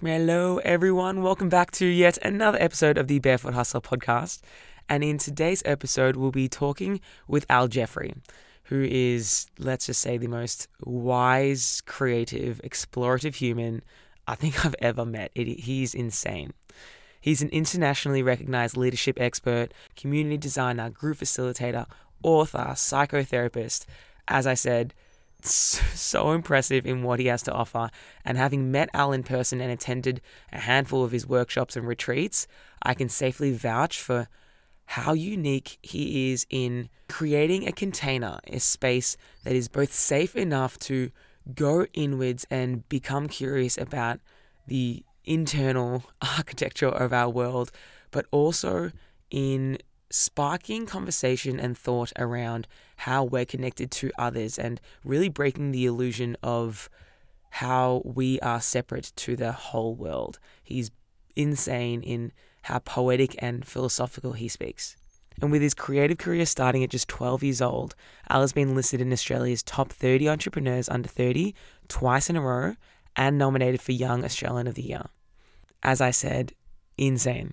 Hello, everyone. Welcome back to yet another episode of the Barefoot Hustler podcast. And in today's episode, we'll be talking with Al Jeffrey, who is, let's just say, the most wise, creative, explorative human I think I've ever met. It, he's insane. He's an internationally recognized leadership expert, community designer, group facilitator, author, psychotherapist. As I said, so impressive in what he has to offer. And having met Al in person and attended a handful of his workshops and retreats, I can safely vouch for how unique he is in creating a container, a space that is both safe enough to go inwards and become curious about the internal architecture of our world, but also in sparking conversation and thought around how we're connected to others and really breaking the illusion of how we are separate to the whole world. He's insane in how poetic and philosophical he speaks. And with his creative career starting at just 12 years old, Al has been listed in Australia's top 30 entrepreneurs under 30 twice in a row and nominated for Young Australian of the Year. As I said, insane.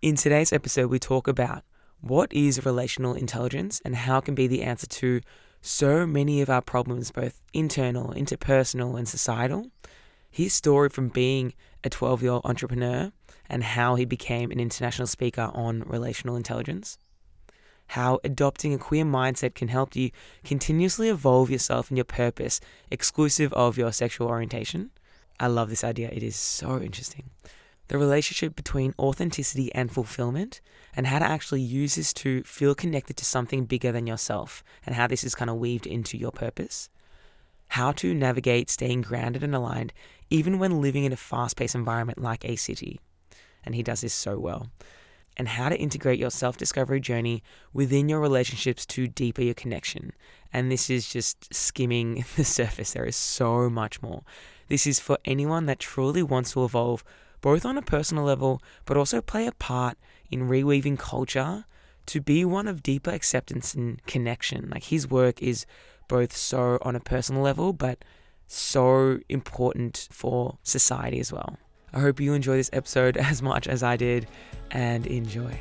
In today's episode, we talk about what is relational intelligence and how it can be the answer to so many of our problems, both internal, interpersonal, and societal. His story from being a 12 year old entrepreneur and how he became an international speaker on relational intelligence. How adopting a queer mindset can help you continuously evolve yourself and your purpose, exclusive of your sexual orientation. I love this idea, it is so interesting the relationship between authenticity and fulfillment, and how to actually use this to feel connected to something bigger than yourself, and how this is kind of weaved into your purpose. How to navigate staying grounded and aligned, even when living in a fast paced environment like a city. And he does this so well. And how to integrate your self discovery journey within your relationships to deeper your connection. And this is just skimming the surface. There is so much more. This is for anyone that truly wants to evolve both on a personal level, but also play a part in reweaving culture to be one of deeper acceptance and connection. Like his work is both so on a personal level, but so important for society as well. I hope you enjoy this episode as much as I did and enjoy.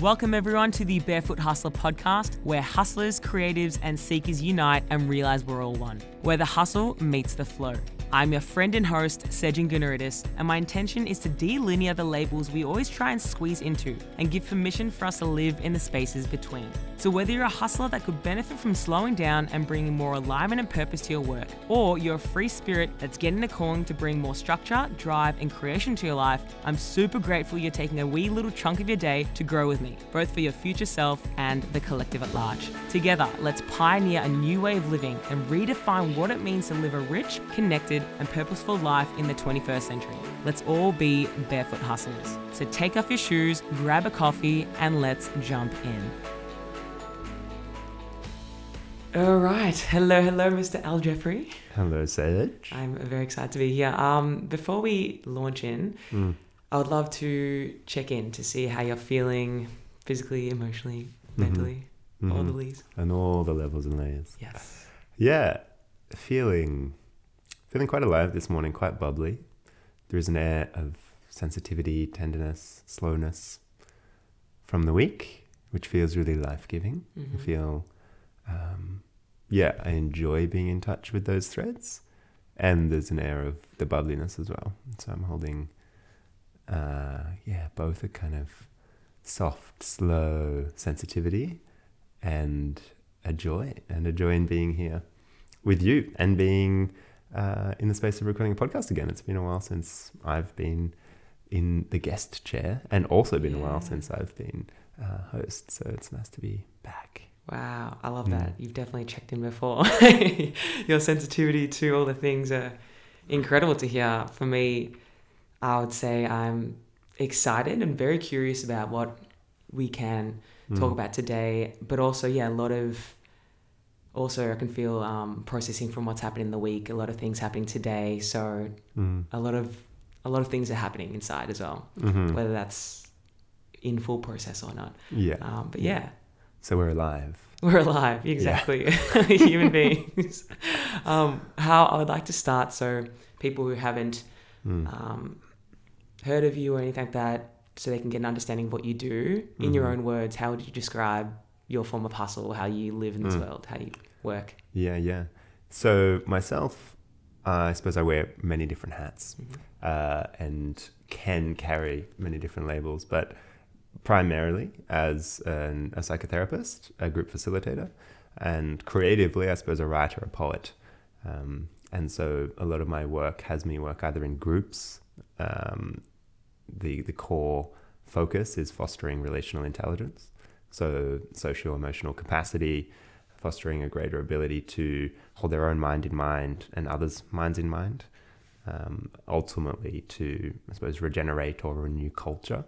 Welcome, everyone, to the Barefoot Hustler podcast, where hustlers, creatives, and seekers unite and realize we're all one, where the hustle meets the flow. I'm your friend and host, Sejin Gunaridis, and my intention is to delineate the labels we always try and squeeze into and give permission for us to live in the spaces between. So, whether you're a hustler that could benefit from slowing down and bringing more alignment and purpose to your work, or you're a free spirit that's getting a calling to bring more structure, drive, and creation to your life, I'm super grateful you're taking a wee little chunk of your day to grow with me, both for your future self and the collective at large. Together, let's pioneer a new way of living and redefine what it means to live a rich, connected, and purposeful life in the 21st century. Let's all be barefoot hustlers. So take off your shoes, grab a coffee, and let's jump in. All right. Hello, hello, Mr. Al Jeffrey. Hello, Sage. I'm very excited to be here. Um, before we launch in, mm. I would love to check in to see how you're feeling physically, emotionally, mm-hmm. mentally, mm-hmm. all the layers. And all the levels and layers. Yes. Yeah, feeling Feeling quite alive this morning, quite bubbly. There is an air of sensitivity, tenderness, slowness from the week, which feels really life giving. Mm-hmm. I feel, um, yeah, I enjoy being in touch with those threads. And there's an air of the bubbliness as well. So I'm holding, uh, yeah, both a kind of soft, slow sensitivity and a joy, and a joy in being here with you and being uh, in the space of recording a podcast again. It's been a while since I've been in the guest chair, and also been yeah. a while since I've been uh, host. So it's nice to be back. Wow, I love mm. that. You've definitely checked in before. Your sensitivity to all the things are incredible to hear. For me, I would say I'm excited and very curious about what we can mm. talk about today, but also, yeah, a lot of also I can feel um, processing from what's happened in the week. A lot of things happening today, so mm. a lot of a lot of things are happening inside as well. Mm-hmm. Whether that's in full process or not. Yeah. Um, but yeah. So we're alive. We're alive, exactly. Human beings. Um, how I would like to start so people who haven't Mm. um, heard of you or anything like that, so they can get an understanding of what you do. In your Mhm. own words, how would you describe your form of hustle, how you live in this Mm. world, how you work? Yeah, yeah. So myself, uh, I suppose I wear many different hats Mhm. uh, and can carry many different labels, but primarily as an, a psychotherapist, a group facilitator, and creatively, I suppose, a writer, a poet. Um, and so a lot of my work has me work either in groups. Um, the the core focus is fostering relational intelligence, so social emotional capacity, fostering a greater ability to hold their own mind in mind and others' minds in mind. Um, ultimately, to I suppose regenerate or renew culture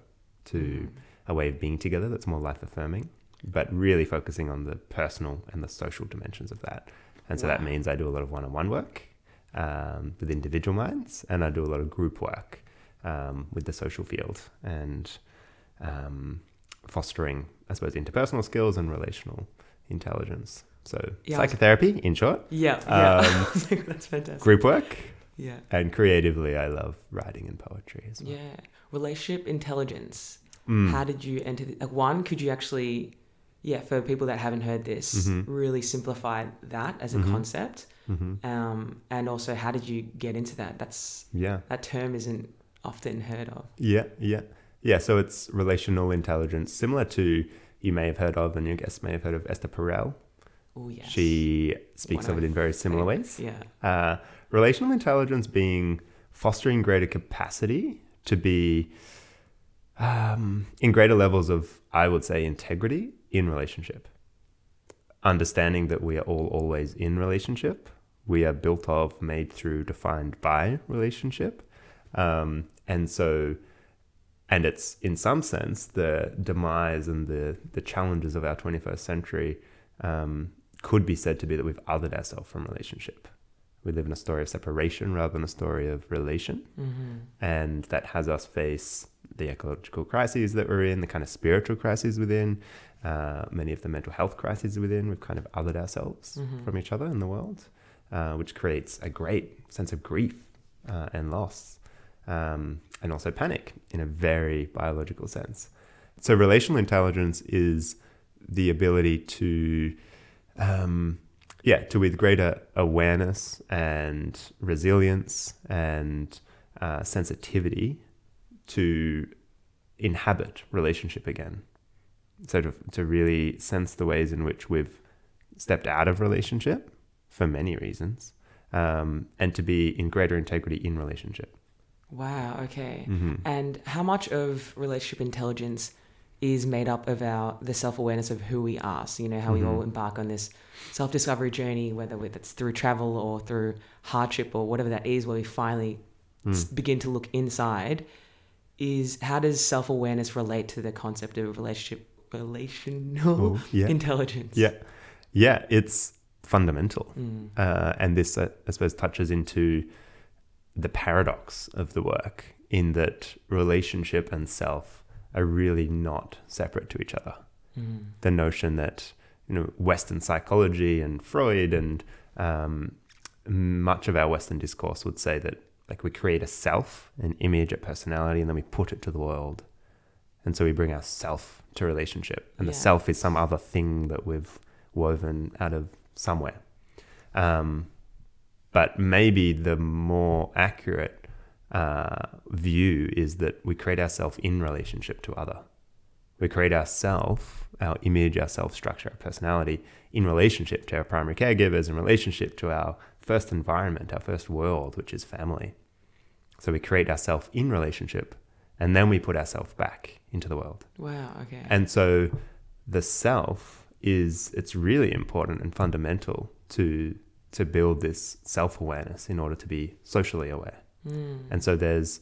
to Mm. a way of being together that's more life affirming, but really focusing on the personal and the social dimensions of that. And so that means I do a lot of one on one work um, with individual minds, and I do a lot of group work um, with the social field and um, fostering, I suppose, interpersonal skills and relational intelligence. So, Yeah, psychotherapy, in short, Yeah, yeah. Um, That's fantastic. group work, Yeah. and creatively, I love writing and poetry as well. Yeah. Relationship intelligence. Mm. How did you enter? The, like one, could you actually, yeah, for people that haven't heard this, Mhm. really simplify that as a Mhm. concept? Mhm. Um, and also, how did you get into that? That's Yeah. that term isn't often heard of. Yeah, yeah, yeah. So it's relational intelligence, similar to you may have heard of, and your guests may have heard of Esther Perel. Oh yes. She speaks One of it in very similar Favorites, ways. Yeah. Uh, relational intelligence being fostering greater capacity to be um, in greater levels of, I would say, integrity in relationship. Understanding that we are all always in relationship. We are built of, made through, defined by relationship. Um, and so, and it's in some sense the demise and the, the challenges of our 21st century um, could be said to be that we've othered ourselves from relationship. We live in a story of separation rather than a story of relation. Mm-hmm. And that has us face the ecological crises that we're in, the kind of spiritual crises within, uh, many of the mental health crises within. We've kind of othered ourselves Mhm. from each other in the world, uh, which creates a great sense of grief uh, and loss, um, and also panic in a very biological sense. So, relational intelligence is the ability to, um, yeah, to with greater awareness and resilience and uh, sensitivity to inhabit relationship again. So to, to really sense the ways in which we've stepped out of relationship for many reasons, um, and to be in greater integrity in relationship. Wow. Okay. Mm-hmm. And how much of relationship intelligence is made up of our the self awareness of who we are? So you know how we all embark on this self discovery journey, whether it's through travel or through hardship or whatever that is, where we finally Mm. begin to look inside. Is how does self awareness relate to the concept of relationship relational Oh, yeah. intelligence? Yeah. Yeah, it's fundamental. Mm. Uh, and this, uh, I suppose, touches into the paradox of the work in that relationship and self are really not separate to each other. Mm. The notion that, you know, Western psychology and Freud and um, much of our Western discourse would say that, like, we create a self, an image, a personality, and then we put it to the world. And so we bring our self to relationship. And the self is some other thing that we've woven out of somewhere. Um, but maybe the more accurate uh, view is that we create ourselves in relationship to other. We create ourself, our image, our self structure, our personality in relationship to our primary caregivers, in relationship to our first environment, our first world, which is family. So we create ourselves in relationship and then we put ourselves back into the world. Wow. Okay. And so the self is it's really important and fundamental to to build this self-awareness in order to be socially aware. Mm. And so there's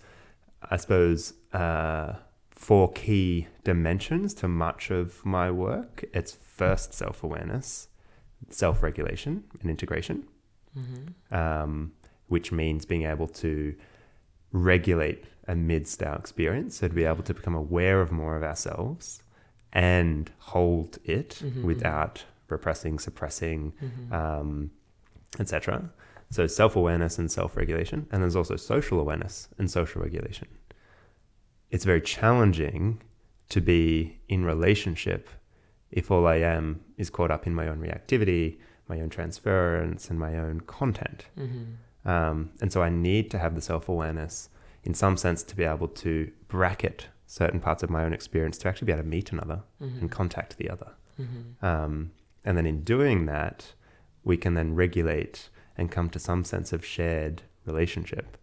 I suppose uh, four key dimensions to much of my work. It's first self-awareness, self-regulation and integration, hmm um, which means being able to regulate amidst our experience. So to be able to become aware of more of ourselves and hold it Mhm, mhm. without repressing, suppressing, Mhm. um, etc. So self awareness and self regulation, and there's also social awareness and social regulation. It's very challenging to be in relationship if all I am is caught up in my own reactivity, my own transference, and my own content. Mhm. Um, and so I need to have the self awareness in some sense to be able to bracket certain parts of my own experience to actually be able to meet another Mhm. and contact the other. Mhm. Um, and then in doing that, we can then regulate and come to some sense of shared relationship.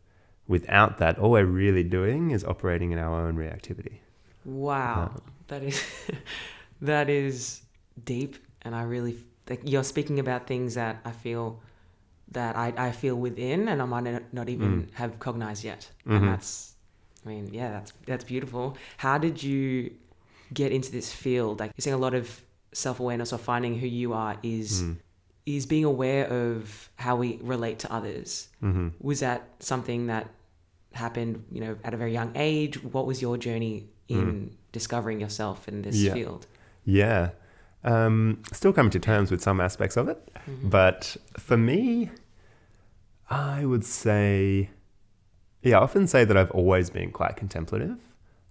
Without that, all we're really doing is operating in our own reactivity. Wow, that is that is deep, and I really like you're speaking about things that I feel that I, I feel within, and I might not- even have cognized yet, Mhm. and that's, I mean, yeah, that's that's beautiful. How did you get into this field? Like you're seeing a lot of self awareness or finding who you are is Mm. Is being aware of how we relate to others. hmm Was that something that happened, you know, at a very young age? What was your journey in discovering yourself in this Mm. Yeah. field? Yeah. Um, still coming to terms with some aspects of it. Mhm. But for me, I would say, yeah, I often say that I've always been quite contemplative.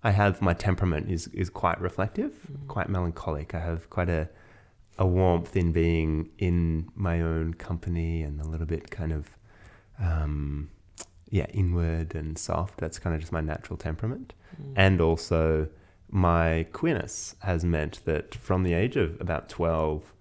I have my temperament is is quite reflective, Mhm. quite melancholic. I have quite a a warmth in being in my own company and a little bit kind of um, yeah inward and soft. That's kind of just my natural temperament, Mm. and also my queerness has meant that from the age of about twelve.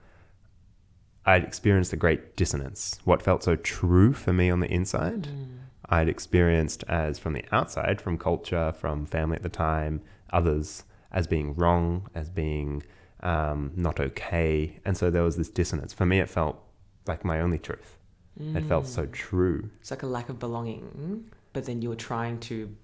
I'd experienced a great dissonance. What felt so true for me on the inside, Mm. I'd experienced as from the outside, from culture, from family at the time, others as being wrong, as being um, not okay. And so there was this dissonance. For me, it felt like my only truth. It felt so Mm. true. It's like a lack of belonging, but then you were trying to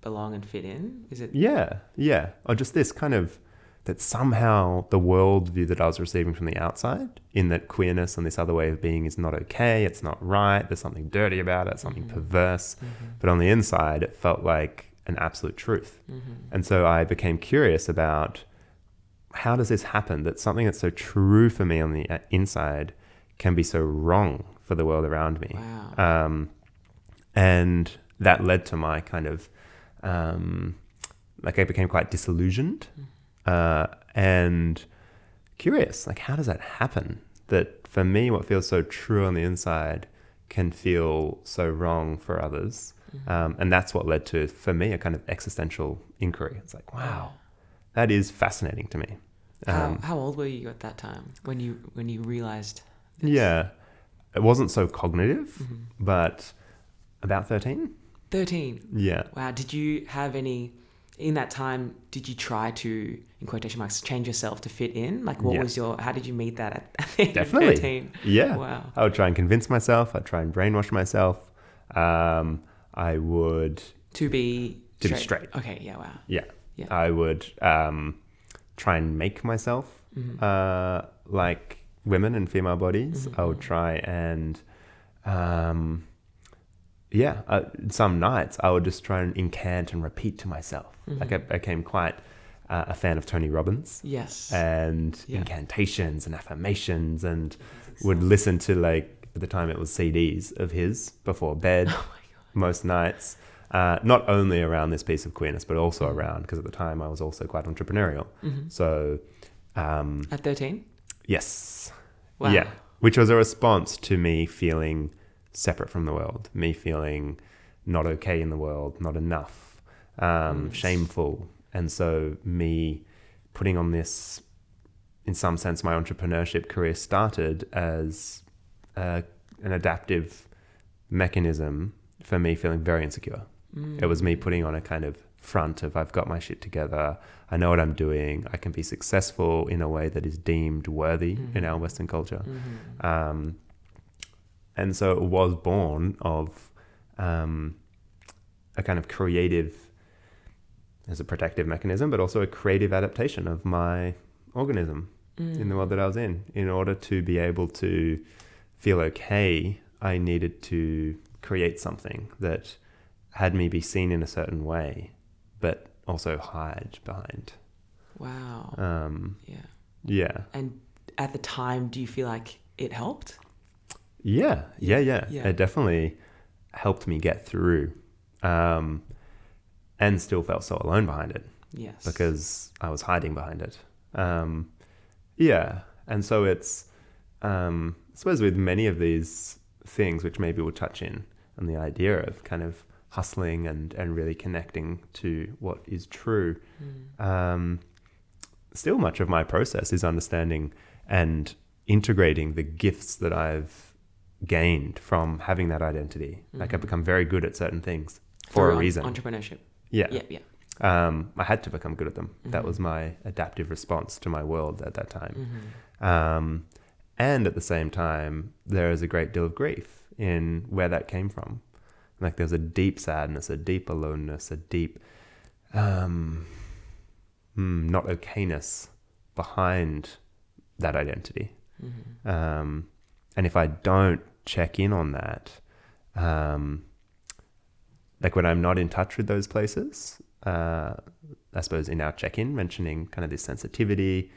belong and fit in. Is it? Yeah, yeah. Or just this kind of that somehow the worldview that I was receiving from the outside, in that queerness and this other way of being is not okay, it's not right, there's something dirty about it, something Mhm. perverse. Mhm. But on the inside, it felt like an absolute truth. Mhm. And so I became curious about how does this happen that something that's so true for me on the uh, inside can be so wrong for the world around me. Wow. Um, and that led to my kind of um, like I became quite disillusioned uh, and curious. Like, how does that happen? That for me, what feels so true on the inside can feel so wrong for others. Mhm. Um, and that's what led to, for me, a kind of existential inquiry. It's like, wow, that is fascinating to me. How, Um, how old were you at that time when you when you realized? This? yeah, it wasn't so cognitive, Mhm. but about 13. Thirteen. Yeah. Wow. Did you have any in that time? Did you try to, in quotation marks, change yourself to fit in? Like, what Yeah. was your? How did you meet that at, at the age Definitely. thirteen? Yeah. Wow. I would try and convince myself. I'd try and brainwash myself. Um, I would, To be To be straight. Okay. Yeah. Wow. yeah, Yeah. I would um, try and make myself Mhm. uh, like women and female bodies. Mhm, I would try and, um, yeah, uh, some nights I would just try and incant and repeat to myself. Like I became quite uh, a fan of Tony Robbins yes. and Yeah. incantations and affirmations and would listen to like at the time it was CDs of his before bed Oh my most nights. Uh, not only around this piece of queerness, but also around because at the time I was also quite entrepreneurial. Mhm. So, um, At thirteen. yes, Wow. yeah, which was a response to me feeling separate from the world, me feeling not okay in the world, not enough, um, Mm. shameful, and so me putting on this. In some sense, my entrepreneurship career started as a, an adaptive mechanism for me feeling very insecure. It was me Mm. putting on a kind of front of I've got my shit together, I know what I'm doing, I can be successful in a way that is deemed worthy in Mhm. our Western culture. Mhm. Um, and so it was born of um, a kind of creative, as a protective mechanism, but also a creative adaptation of my organism in the Mm. world that I was in. In order to be able to feel okay, I needed to create something that had me be seen in a certain way, but also hide behind. Wow. Um, yeah. yeah. And at the time, do you feel like it helped? Yeah, yeah, yeah. Yeah. It definitely helped me get through, um, and still felt so alone behind it Yes. because I was hiding behind it. Um, yeah, and so it's, um, I suppose, with many of these things, which maybe we'll touch in, and the idea of kind of hustling and and really connecting to what is true. Mm. Um, still, much of my process is understanding and integrating the gifts that I've gained from having that identity. Like I've Mhm. become very good at certain things for a reason. Entrepreneurship. yeah. Yeah. Yeah. Um, I had to become good at them. That Mhm. was my adaptive response to my world at that time. Mhm. Um, and at the same time, there is a great deal of grief in where that came from. Like there's a deep sadness, a deep aloneness, a deep, um, mm, not okayness behind that identity. Mhm. Um, and if I don't check in on that, um, like when I'm not in touch with those places, uh, I suppose in our check in, mentioning kind of this sensitivity,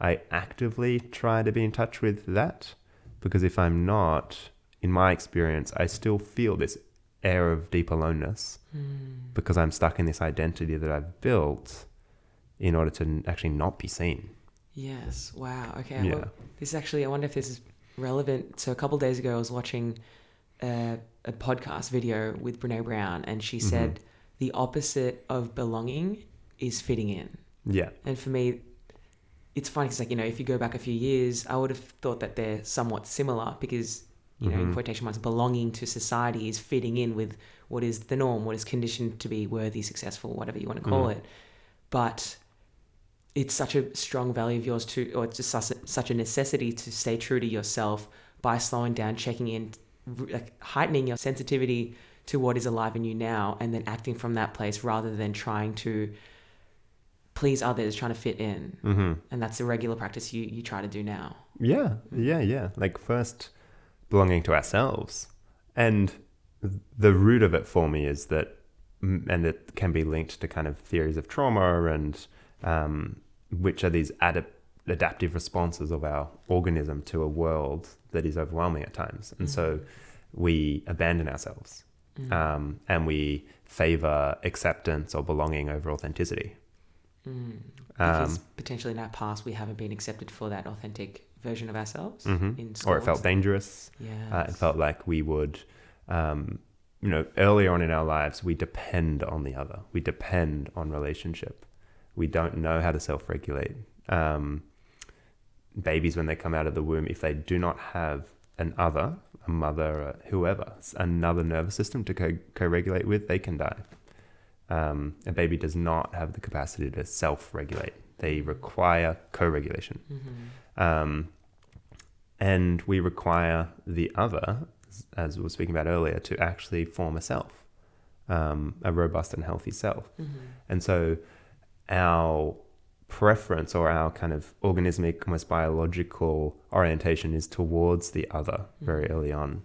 I actively try to be in touch with that because if I'm not, in my experience, I still feel this air of deep aloneness Mm. because I'm stuck in this identity that I've built in order to actually not be seen. Yes. Wow. Okay. Yeah. Well, this is actually, I wonder if this is relevant. So a couple of days ago, I was watching a, a podcast video with Brene Brown, and she said the opposite of belonging is fitting in. Yeah. And for me, it's funny because, like, you know, if you go back a few years, I would have thought that they're somewhat similar because, you know, in Mhm. quotation marks, belonging to society is fitting in with what is the norm, what is conditioned to be worthy, successful, whatever you want to call Mm. it. But it's such a strong value of yours to, or it's just such a, necessity to stay true to yourself by slowing down, checking in, like heightening your sensitivity to what is alive in you now, and then acting from that place rather than trying to please others, trying to fit in. hmm And that's a regular practice you, you try to do now. Yeah, yeah, yeah. Like first belonging to ourselves. And the root of it for me is that, mm, and it can be linked to kind of theories of trauma and um, which are these adap- adaptive responses of our organism to a world that is overwhelming at times. And so we abandon ourselves Mm. um, and we favor acceptance or belonging over authenticity. Mm. Because Um, potentially in our past we haven't been accepted for that authentic version of ourselves mhm. in Or it felt dangerous. Yeah. Uh, it felt like we would, um, you know, earlier on in our lives, we depend on the other. We depend on relationship. We don't know how to self regulate. Um, babies, when they come out of the womb, if they do not have an other, a mother, uh, whoever, another nervous system to co regulate with, they can die. Um, a baby does not have the capacity to self regulate, they require co regulation. Mhm. Um, and we require the other, as we were speaking about earlier, to actually form a self, um, a robust and healthy self. Mhm. And so our preference or our kind of organismic, almost biological orientation is towards the other very Mhm. early on,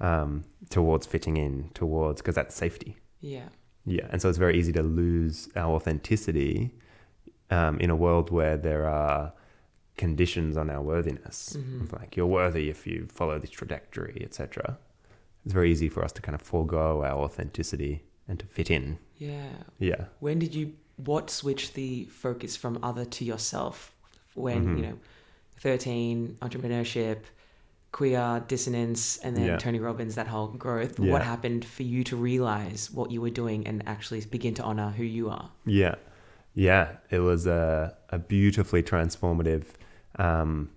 um, towards fitting in, towards, because that's safety. Yeah. Yeah, and so it's very easy to lose our authenticity um, in a world where there are conditions on our worthiness, Mhm. like you're worthy if you follow this trajectory, etc. It's very easy for us to kind of forego our authenticity and to fit in. Yeah. Yeah. When did you what switched the focus from other to yourself? When Mhm. you know, thirteen entrepreneurship, queer dissonance, and then Yeah. Tony Robbins, that whole growth. Yeah. What happened for you to realize what you were doing and actually begin to honor who you are? Yeah, yeah. It was a, a beautifully transformative um,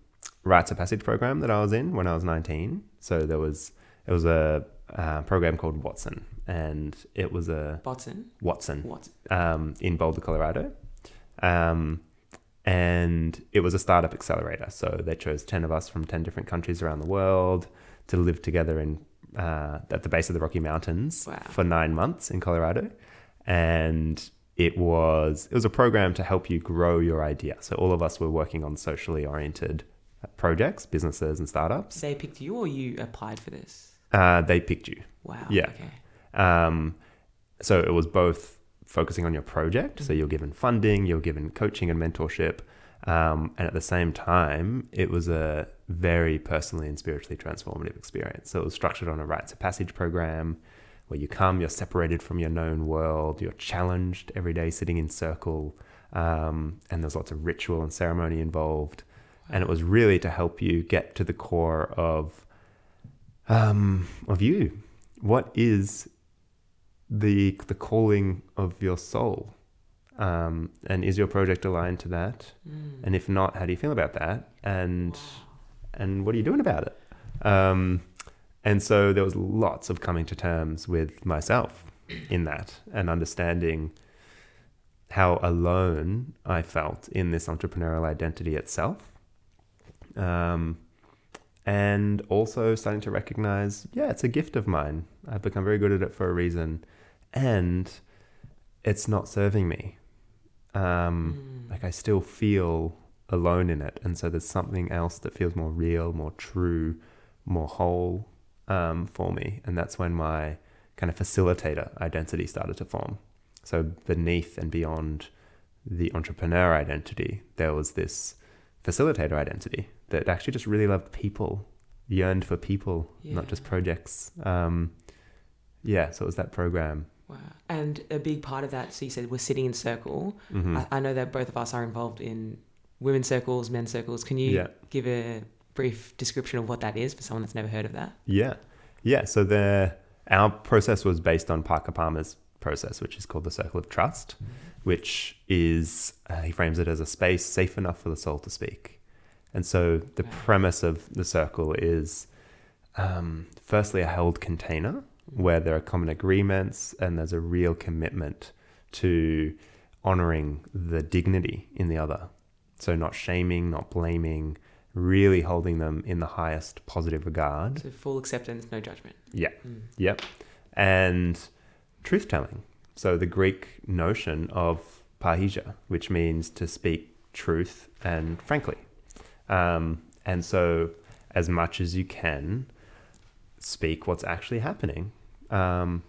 rites of passage program that I was in when I was 19. So there was it was a uh, program called Watson, and it was a Watson Watson what? um, in Boulder, Colorado. Um, and it was a startup accelerator. So they chose 10 of us from 10 different countries around the world to live together in uh, at the base of the Rocky Mountains Wow. for nine months in Colorado. And it was it was a program to help you grow your idea. So all of us were working on socially oriented uh, projects, businesses, and startups. They picked you, or you applied for this? Uh, they picked you. Wow. Yeah. Okay. Um, so it was both focusing on your project. So you're given funding, you're given coaching and mentorship. Um, and at the same time, it was a very personally and spiritually transformative experience. So it was structured on a rites of passage program where you come, you're separated from your known world, you're challenged every day sitting in circle, um, and there's lots of ritual and ceremony involved. And it was really to help you get to the core of um, of you. What is the the calling of your soul? Um, and is your project aligned to that? Mm. And if not, how do you feel about that? And and what are you doing about it? Um, and so there was lots of coming to terms with myself in that and understanding how alone I felt in this entrepreneurial identity itself. Um, and also starting to recognize, yeah, it's a gift of mine. I've become very good at it for a reason. And it's not serving me. Um, Mm. like I still feel alone in it, and so there's something else that feels more real, more true, more whole um, for me, and that's when my kind of facilitator identity started to form. So beneath and beyond the entrepreneur identity, there was this facilitator identity that actually just really loved people, yearned for people, not just projects. Um, yeah, so it was that program. Wow. And a big part of that, so you said we're sitting in circle. hmm I, I know that both of us are involved in women's circles, men's circles. Can you Yeah. give a brief description of what that is for someone that's never heard of that? Yeah, yeah. So the our process was based on Parker Palmer's process, which is called the Circle of Trust, which is uh, he frames it as a space safe enough for the soul to speak. And so the Wow. premise of the circle is, um, firstly, a held container where there are common agreements and there's a real commitment to honoring the dignity in the other. So not shaming, not blaming, really holding them in the highest positive regard. So full acceptance, no judgment. Yeah. Mm. Yep. And truth telling. So the Greek notion of parrhesia, which means to speak truth and frankly. Um, and so, as much as you can, speak what's actually happening um,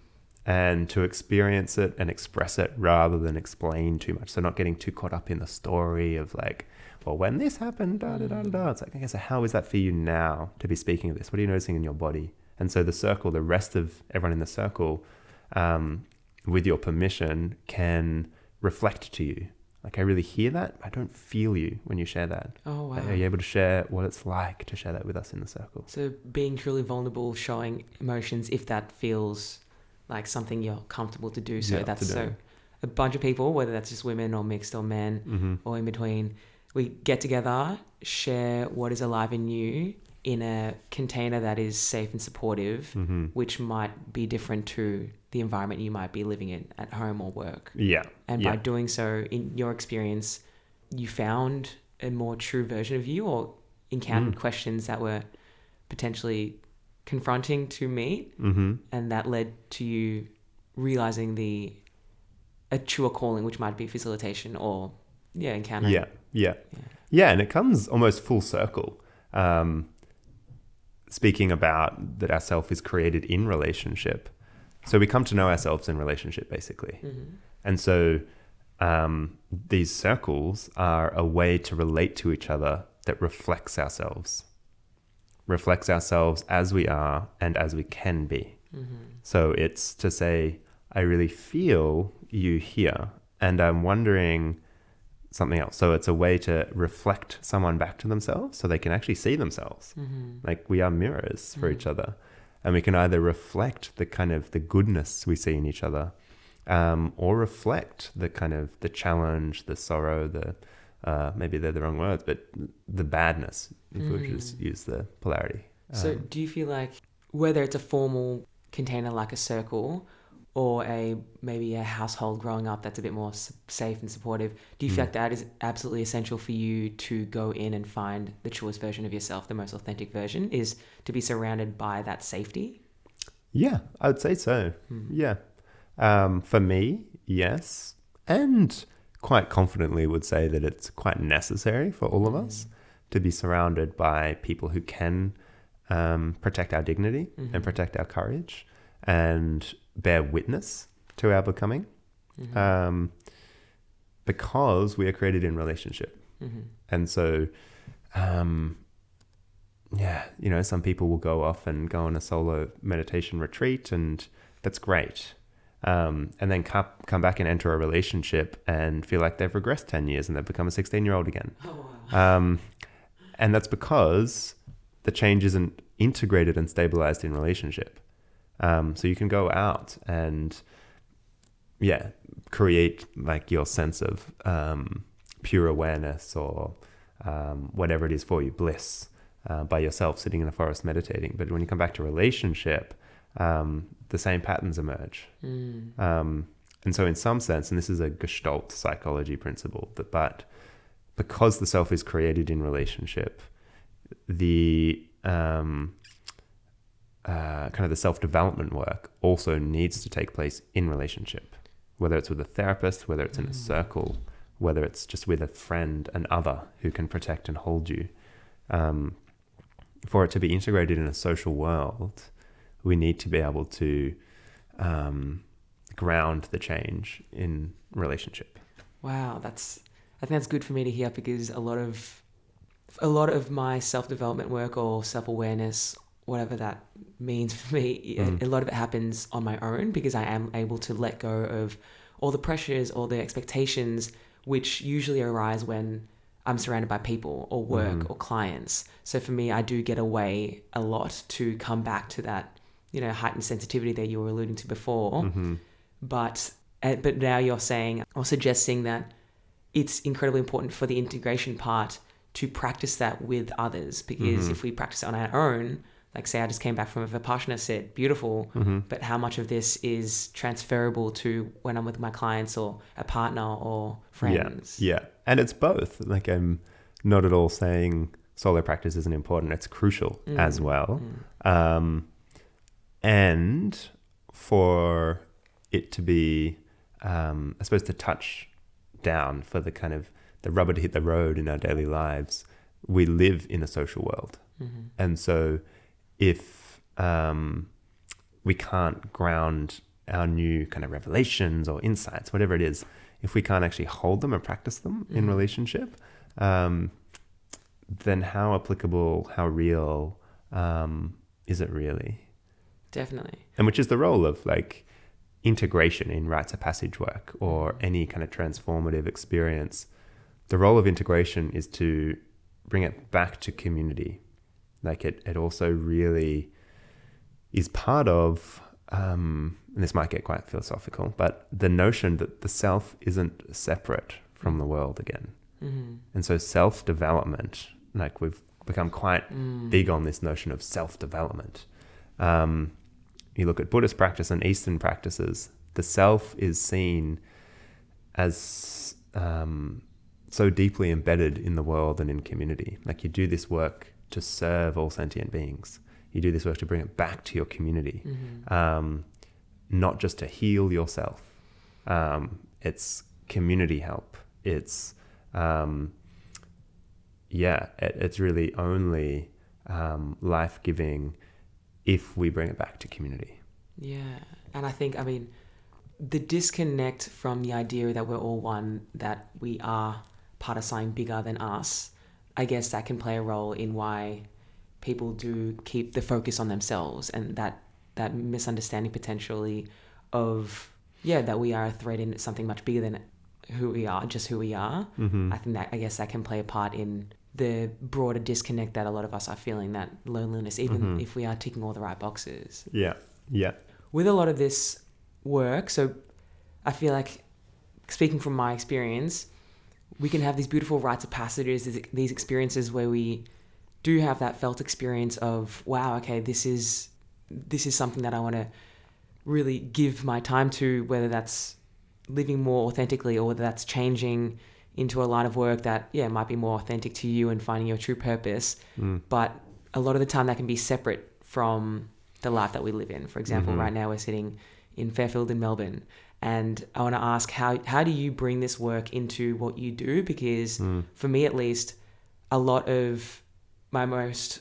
and to experience it and express it rather than explain too much. So, not getting too caught up in the story of like, well, when this happened, da da da da. It's like, okay, so how is that for you now to be speaking of this? What are you noticing in your body? And so the circle, the rest of everyone in the circle, um, with your permission, can reflect to you. Like, I really hear that. I don't feel you when you share that. Oh, wow. Are you able to share what it's like to share that with us in the circle? So being truly vulnerable, showing emotions if that feels like something you're comfortable to do. So Yeah, that's so a bunch of people, whether that's just women or mixed or men Mm-hmm. or in between, we get together, share what is alive in you in a container that is safe and supportive, Mm-hmm. which might be different to the environment you might be living in at home or work. Yeah. And yeah. by doing so, in your experience, you found a more true version of you or encountered Mm. questions that were potentially confronting to meet. Mm-hmm. And that led to you realizing the a truer calling, which might be facilitation or, yeah, encountering. Yeah, yeah, Yeah. yeah, and it comes almost full circle. Um, speaking about that, ourself is created in relationship, so we come to know ourselves in relationship, basically, Mhm. and so um, these circles are a way to relate to each other that reflects ourselves, reflects ourselves as we are and as we can be. Mhm. So it's to say, I really feel you here, and I'm wondering something else. So it's a way to reflect someone back to themselves so they can actually see themselves. Mhm. Like we are mirrors for Mm. each other. And we can either reflect the kind of the goodness we see in each other, um, or reflect the kind of the challenge, the sorrow, the uh, maybe they're the wrong words, but the badness, if we just Mm. use the polarity. So, Um, do you feel like whether it's a formal container like a circle or a maybe a household growing up that's a bit more safe and supportive, do you feel Mm. like that is absolutely essential for you to go in and find the truest version of yourself, the most authentic version, is to be surrounded by that safety? Yeah, I would say so. Mm. Yeah. Um, for me, yes. And quite confidently would say that it's quite necessary for all of us to be surrounded by people who can um, protect our dignity Mhm. and protect our courage and bear witness to our becoming. Mhm. um, because we are created in relationship. Mhm. And so, um, yeah, you know, some people will go off and go on a solo meditation retreat, and that's great. Um, and then come, come back and enter a relationship and feel like they've regressed 10 years and they've become a 16 year old again. Oh, wow. Um, and that's because the change isn't integrated and stabilized in relationship. Um, so you can go out and, yeah, create like your sense of um, pure awareness or um, whatever it is for you, bliss, uh, by yourself sitting in a forest meditating. But when you come back to relationship, um, the same patterns emerge. Mm. Um, and so, in some sense, and this is a Gestalt psychology principle, that but because the self is created in relationship, the um, uh, kind of the self development work also needs to take place in relationship, whether it's with a therapist, whether it's in a Mm. circle, whether it's just with a friend, an other who can protect and hold you. Um, for it to be integrated in a social world, we need to be able to um, ground the change in relationship. Wow, that's I think that's good for me to hear because a lot of a lot of my self development work or self awareness, whatever that means for me, Mm. a lot of it happens on my own because I am able to let go of all the pressures all the expectations which usually arise when I'm surrounded by people or work Mhm. or clients. So for me, I do get away a lot to come back to that, you know, heightened sensitivity that you were alluding to before hmm but uh, but now you're saying or suggesting that it's incredibly important for the integration part to practice that with others because Mhm. if we practice it on our own like say I just came back from a Vipassana set beautiful hmm but how much of this is transferable to when I'm with my clients or a partner or friends Yeah, yeah, and it's both. Like I'm not at all saying solo practice isn't important. It's crucial Mm, as well. mm, Um, and for it to be, um, I suppose, to touch down for the kind of the rubber to hit the road in our daily lives, we live in a social world. mhm, And so, if um, we can't ground our new kind of revelations or insights, whatever it is, if we can't actually hold them and practice them in Mhm. relationship, um, then how applicable, how real um, is it really? definitely And which is the role of like integration in rites of passage work or any kind of transformative experience. The role of integration is to bring it back to community. Like it, it also really is part of, um, and this might get quite philosophical, but the notion that the self isn't separate from the world again. Mhm, And so self development, like we've become quite mm, big on this notion of self development. Um, you look at Buddhist practice and Eastern practices, the self is seen as um, so deeply embedded in the world and in community. Like you do this work to serve all sentient beings, you do this work to bring it back to your community, mhm, um, not just to heal yourself. Um, it's community help. It's um, yeah, it, it's really only um, life giving if we bring it back to community. Yeah. And I think, I mean, the disconnect from the idea that we're all one, that we are part of something bigger than us, I guess that can play a role in why people do keep the focus on themselves and that, that misunderstanding potentially of, yeah, that we are a thread in something much bigger than who we are, just who we are. Mm-hmm. I think that, I guess that can play a part in the broader disconnect that a lot of us are feeling, that loneliness, even Mhm. if we are ticking all the right boxes Yeah, yeah, with a lot of this work, so I feel like, speaking from my experience, we can have these beautiful rites of passages, these- experiences where we do have that felt experience of, wow, okay, this is this is something that I want to really give my time to, whether that's living more authentically or whether that's changing into a line of work that, yeah, might be more authentic to you and finding your true purpose mm. but a lot of the time that can be separate from the life that we live in. For example, Mhm. right now we're sitting in Fairfield in Melbourne, and I want to ask how how do you bring this work into what you do? Because Mm. for me, at least, a lot of my most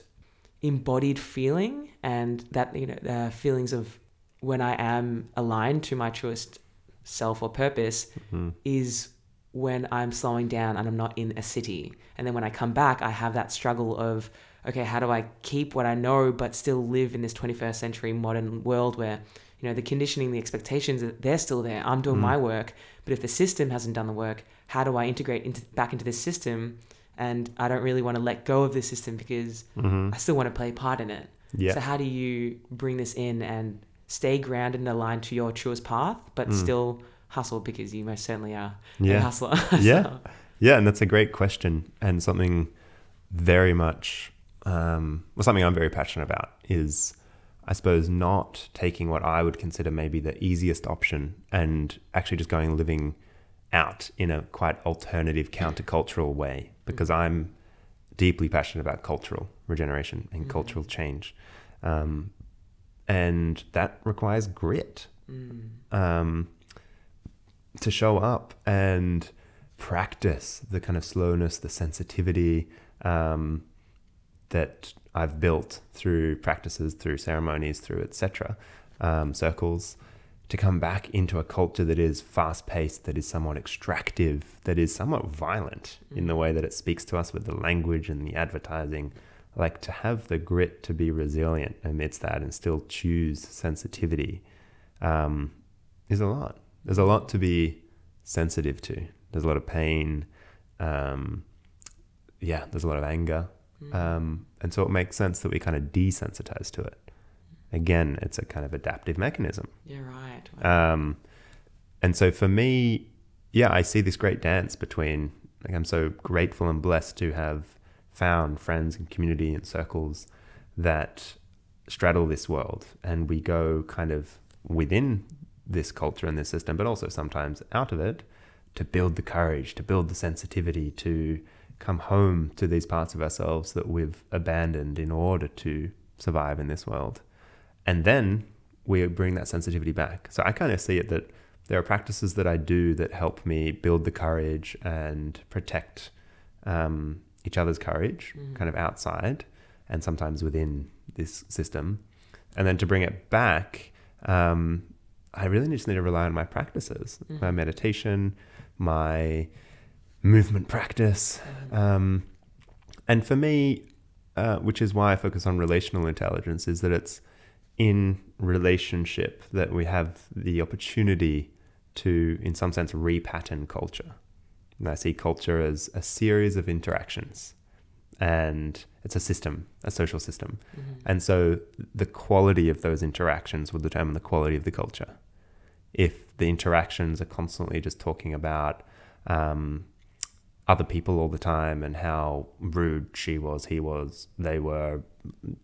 embodied feeling and that you know uh, feelings of when I am aligned to my truest self or purpose hmm is when I'm slowing down and I'm not in a city. And then when I come back, I have that struggle of, okay, how do I keep what I know but still live in this 21st century modern world where, you know, the conditioning, the expectations, that they're still there. I'm doing Mm. my work, but if the system hasn't done the work, how do I integrate into back into this system? And I don't really want to let go of this system because hmm I still want to play a part in it. Yeah. So how do you bring this in and stay grounded and aligned to your truest path, but Mm. still hustle because you most certainly are a Yeah. hustler. Yeah. So- Yeah, and that's a great question, and something very much, um, well, something I'm very passionate about is, I suppose, not taking what I would consider maybe the easiest option and actually just going living out in a quite alternative, countercultural way, because I'm deeply passionate about cultural regeneration and Mhm. cultural change, um, and that requires grit Mm. um, to show up and practice the kind of slowness, the sensitivity um, that I've built through practices, through ceremonies, through etc. Um, circles, to come back into a culture that is fast paced, that is somewhat extractive, that is somewhat violent in the way that it speaks to us with the language and the advertising. Like to have the grit to be resilient amidst that and still choose sensitivity um, is a lot. There's a lot to be sensitive to. There's a lot of pain. Um, yeah, there's a lot of anger. Mm. Um, and so it makes sense that we kind of desensitize to it. Again, it's a kind of adaptive mechanism. Yeah, right. Wow. Um, and so for me, yeah, I see this great dance between, like, I'm so grateful and blessed to have found friends and community and circles that straddle this world. And we go kind of within this culture and this system, but also sometimes out of it to build the courage, to build the sensitivity, to come home to these parts of ourselves that we've abandoned in order to survive in this world. And then we bring that sensitivity back. So I kind of see it that there are practices that I do that help me build the courage and protect um, each other's courage, Mm. kind of outside and sometimes within this system. And then to bring it back, um, I really just need to rely on my practices, my Mhm. meditation, my movement practice. Um, and for me, uh, which is why I focus on relational intelligence, is that it's in relationship that we have the opportunity to, in some sense, repattern culture. And I see culture as a series of interactions, and it's a system, a social system. Mhm. And so the quality of those interactions will determine the quality of the culture. If the interactions are constantly just talking about um, other people all the time and how rude she was, he was, they were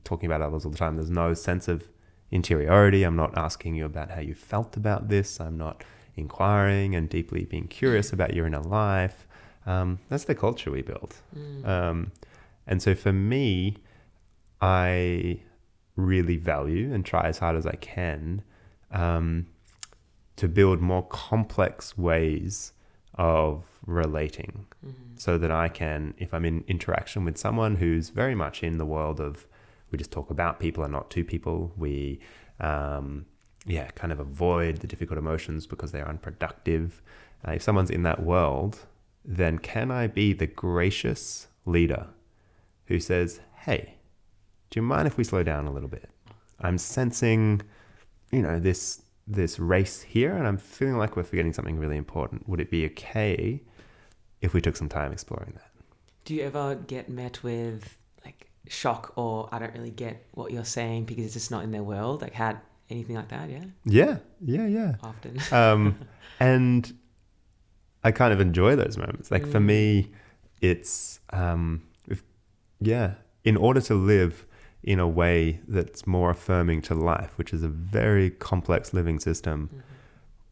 talking about others all the time, there's no sense of interiority. I'm not asking you about how you felt about this. I'm not inquiring and deeply being curious about your inner life. Um, that's the culture we build. Mm. Um, and so for me, I really value and try as hard as I can um, to build more complex ways of relating Mhm. so that I can, if I'm in interaction with someone who's very much in the world of, we just talk about people and not to people, we, um, yeah, kind of avoid the difficult emotions because they're unproductive. Uh, if someone's in that world, then can I be the gracious leader who says, hey, do you mind if we slow down a little bit? I'm sensing, you know, this this race here, and I'm feeling like we're forgetting something really important. Would it be okay if we took some time exploring that? Do you ever get met with like shock or I don't really get what you're saying because it's just not in their world? Like had anything like that? Yeah, Yeah, yeah, yeah. often. um, and I kind of enjoy those moments. Like for Mm. me, it's um, if, yeah. In order to live in a way that's more affirming to life, which is a very complex living system, Mhm.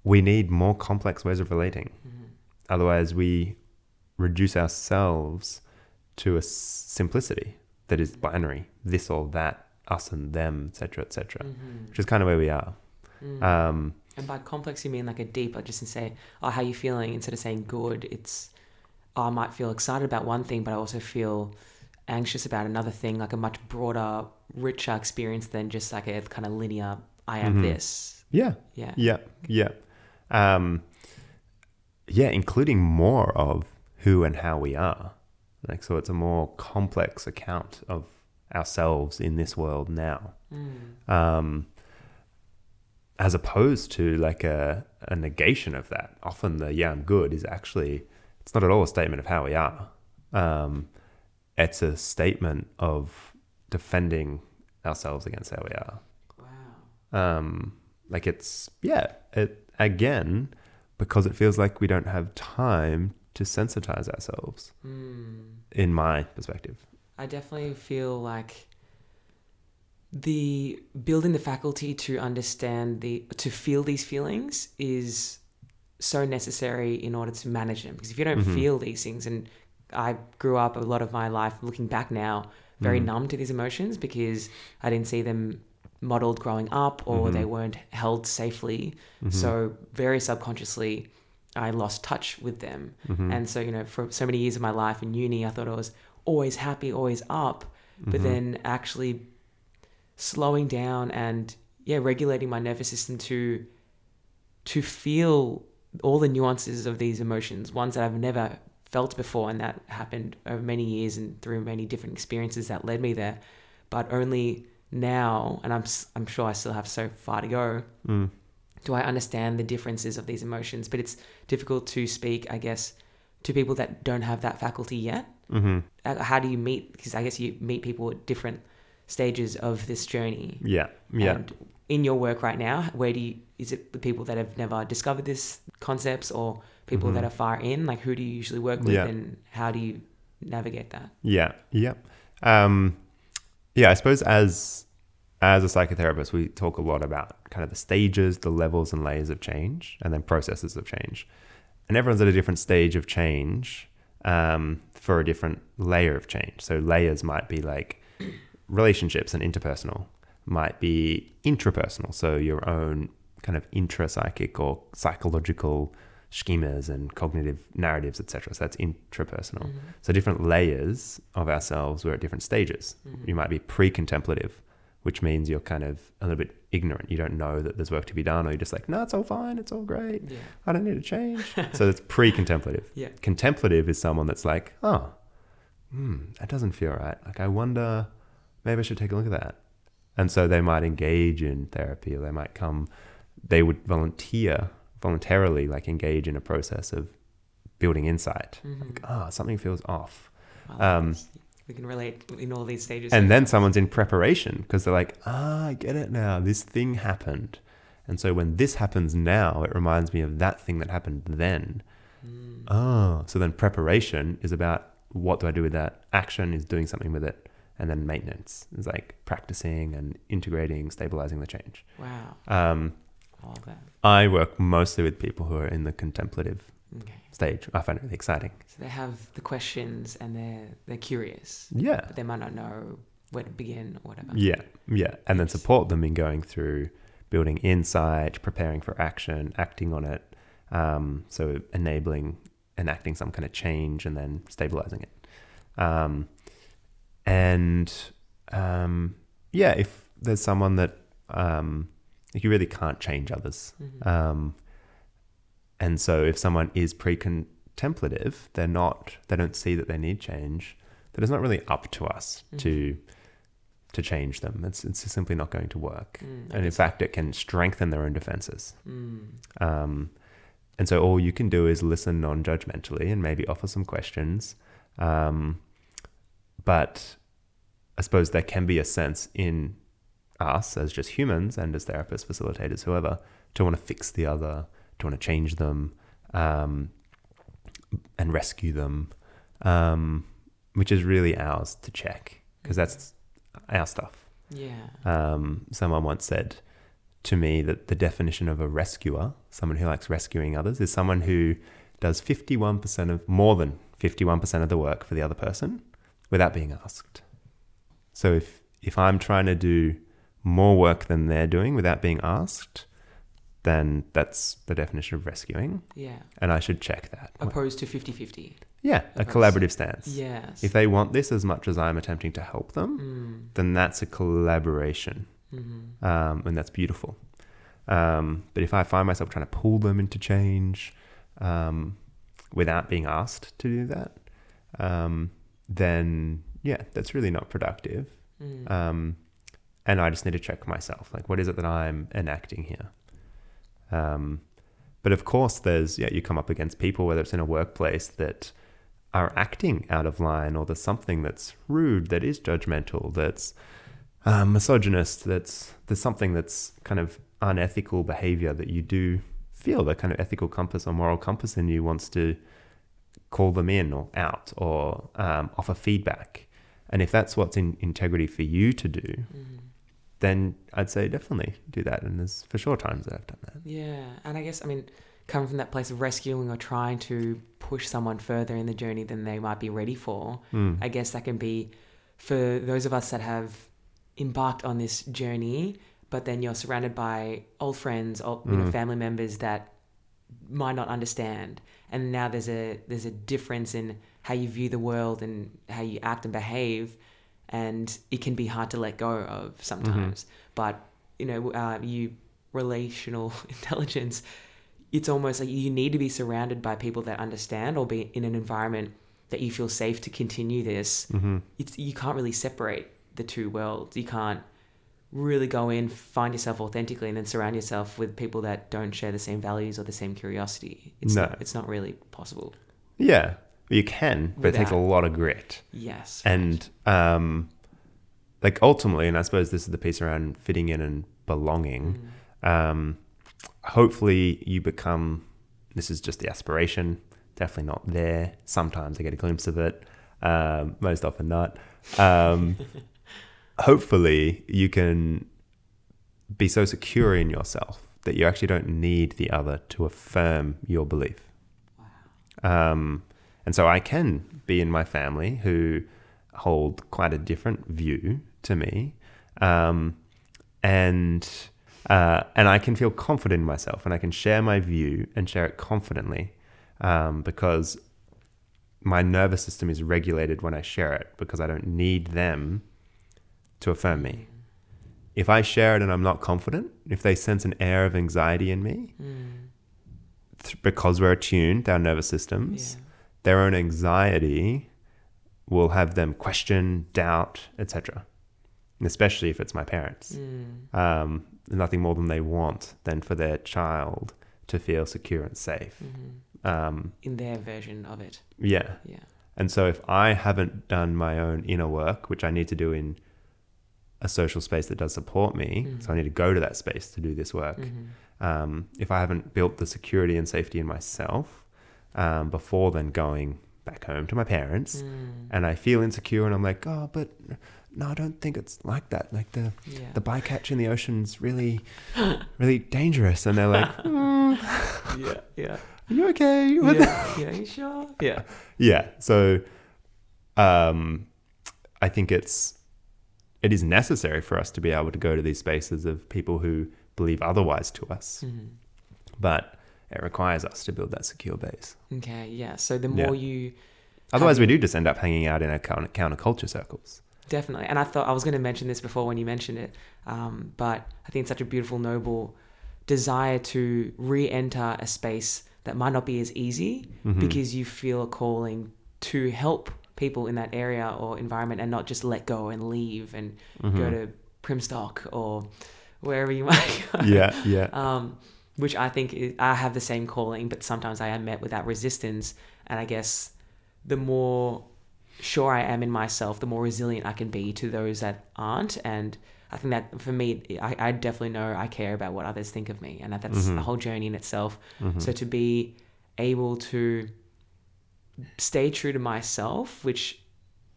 we need more complex ways of relating. Mhm. Otherwise, we reduce ourselves to a s- simplicity that is binary: this or that, us and them, etc., etc. Mhm. Which is kind of where we are. Mm. Um, And by complex, you mean like a deeper, just to say, oh, how are you feeling? Instead of saying good, it's, oh, I might feel excited about one thing, but I also feel anxious about another thing, like a much broader, richer experience than just like a kind of linear, I am Mhm. this. yeah, Yeah. Yeah, yeah. Um, yeah, including more of who and how we are. Like, so it's a more complex account of ourselves in this world now. Mm. Um, as opposed to like a, a negation of that. Often the yeah, I'm good is actually, it's not at all a statement of how we are. Um, it's a statement of defending ourselves against how we are. Wow. Um, like it's, yeah, it again, because it feels like we don't have time to sensitize ourselves, Mm. in my perspective. I definitely feel like the building the faculty to understand the to feel these feelings is so necessary in order to manage them because if you don't Mhm. feel these things and I grew up a lot of my life looking back now very Mhm. numb to these emotions because I didn't see them modeled growing up or Mhm. they weren't held safely Mhm. so very subconsciously I lost touch with them Mhm. and so, you know, for so many years of my life in uni, I thought I was always happy, always up. But Mhm. then actually slowing down and, yeah, regulating my nervous system to to feel all the nuances of these emotions, ones that I've never felt before, and that happened over many years and through many different experiences that led me there. But only now, and I'm I'm sure I still have so far to go, Mm. do I understand the differences of these emotions? But it's difficult to speak, I guess, to people that don't have that faculty yet. Mhm. Uh, How do you meet? Because I guess you meet people at different stages of this journey. Yeah. Yeah. And in your work right now, where do you? Is it the people that have never discovered this concepts, or people Mhm. that are far in? Like, who do you usually work with, Yeah. and how do you navigate that? Yeah, yeah, um, yeah. I suppose as as a psychotherapist, we talk a lot about kind of the stages, the levels and layers of change, and then processes of change. And everyone's at a different stage of change um, for a different layer of change. So layers might be like relationships and interpersonal, might be intrapersonal. So your own kind of intrapsychic or psychological schemas and cognitive narratives, etc. So that's intrapersonal. Mhm. So different layers of ourselves, we're at different stages. Mhm. You might be pre-contemplative, which means you're kind of a little bit ignorant. You don't know that there's work to be done, or you're just like, no, it's all fine, it's all great. Yeah. I don't need to change. so that's pre-contemplative. Yeah. Contemplative is someone that's like, oh, hmm, that doesn't feel right. Like I wonder, maybe I should take a look at that. And so they might engage in therapy, or they might come. They would volunteer voluntarily, like engage in a process of building insight. Mhm. Ah, something feels off. Like um, we can relate in all these stages. And then someone's in preparation because they're like, ah, I get it now. This thing happened. And so when this happens now, it reminds me of that thing that happened then. Mm. Oh, so then preparation is about what do I do with that? Action is doing something with it. And then maintenance is like practicing and integrating, stabilizing the change. Wow. Um, I that. I work mostly with people who are in the contemplative Okay. stage. I find it really exciting. So they have the questions and they're they're curious, Yeah. but they might not know where to begin or whatever. Yeah, yeah, and then support them in going through building insight, preparing for action, acting on it. Um, so enabling enacting some kind of change and then stabilizing it. Um, and um, yeah, if there's someone that um, you really can't change others, Mhm. um, and so if someone is pre-contemplative, they're not, they don't see that they need change. That it's not really up to us Mhm. to to change them. It's it's simply not going to work. Mm, And in fact, it can strengthen their own defenses. Mm, Um, and so all you can do is listen non-judgmentally and maybe offer some questions. Um, but I suppose there can be a sense in us as just humans and as therapists, facilitators, whoever, to want to fix the other, to want to change them, um, and rescue them, um, which is really ours to check because that's our stuff. yeah. Um, someone once said to me that the definition of a rescuer, someone who likes rescuing others, is someone who does 51% of more than 51% of the work for the other person without being asked. So if if I'm trying to do more work than they're doing without being asked, then that's the definition of rescuing, Yeah. and I should check that. Opposed to 50-50. Yeah, a collaborative stance. Yes. If they want this as much as I'm attempting to help them, Mm, then that's a collaboration mhm. um, and that's beautiful. Um, but if I find myself trying to pull them into change um, without being asked to do that, um, then yeah, that's really not productive. Mm. Um, and I just need to check myself, like, what is it that I'm enacting here? Um, but of course, there's yeah, you come up against people, whether it's in a workplace that are acting out of line, or there's something that's rude, that is judgmental, that's um, misogynist, that's there's something that's kind of unethical behavior that you do feel the kind of ethical compass or moral compass in you wants to call them in or out or um, offer feedback. And if that's what's in integrity for you to do, Mm. then I'd say definitely do that. And there's for sure times that I've done that. Yeah, and I guess I mean, coming from that place of rescuing or trying to push someone further in the journey than they might be ready for, Mm. I guess that can be for those of us that have embarked on this journey, but then you're surrounded by old friends or you know Mm. family members that might not understand, and now there's a there's a difference in how you view the world and how you act and behave, and it can be hard to let go of sometimes. But you know, uh, you relational intelligence. It's almost like you need to be surrounded by people that understand or be in an environment that you feel safe to continue this hmm it's you can't really separate the two worlds. You can't really go in, find yourself authentically, and then surround yourself with people that don't share the same values or the same curiosity. It's No. not, it's not really possible. Yeah, you can, but it takes a lot of grit. Yes. And um, like ultimately, and I suppose this is the piece around fitting in and belonging. Mm. Um, hopefully, you become. This is just the aspiration. Definitely not there. Sometimes I get a glimpse of it. Um, most often not. Um, hopefully, you can be so secure in yourself that you actually don't need the other to affirm your belief. Um, and so I can be in my family who hold quite a different view to me, um, and uh, and I can feel confident in myself, and I can share my view and share it confidently, um, because my nervous system is regulated when I share it because I don't need them to affirm me. If I share it and I'm not confident, if they sense an air of anxiety in me, Mm. th- because we're attuned, our nervous systems, Yeah. Their own anxiety will have them question, doubt, etc. Especially if it's my parents. Mm. Um, nothing more than they want than for their child to feel secure and safe. Mhm. Um, In their version of it. yeah. Yeah. And so if I haven't done my own inner work, which I need to do in a social space that does support me, Mhm. so I need to go to that space to do this work. Mhm. um, if I haven't built the security and safety in myself um, before then going back home to my parents, Mm. and I feel insecure, and I'm like, oh, but no, I don't think it's like that. Like the Yeah. the bycatch in the ocean's really, really dangerous, and they're like, mm, yeah. Yeah. are you okay? Yeah. Yeah. You sure? Yeah. yeah so um i think it's it is necessary for us to be able to go to these spaces of people who believe otherwise to us Mhm. but it requires us to build that secure base Okay. Yeah. So the Yeah. more you otherwise we do just end up hanging out in our counter counterculture circles Definitely. And I thought I was going to mention this before when you mentioned it. Um, but I think it's such a beautiful, noble desire to re enter a space that might not be as easy Mhm. because you feel a calling to help people in that area or environment and not just let go and leave and go Mhm. to Primstock or wherever you might go. yeah yeah um, which I think is, I have the same calling, but sometimes I am met with that resistance. And I guess the more sure I am in myself, the more resilient I can be to those that aren't. And I think that for me, I, I definitely know I care about what others think of me, and that that's Mhm. a whole journey in itself. Mhm. So to be able to stay true to myself, which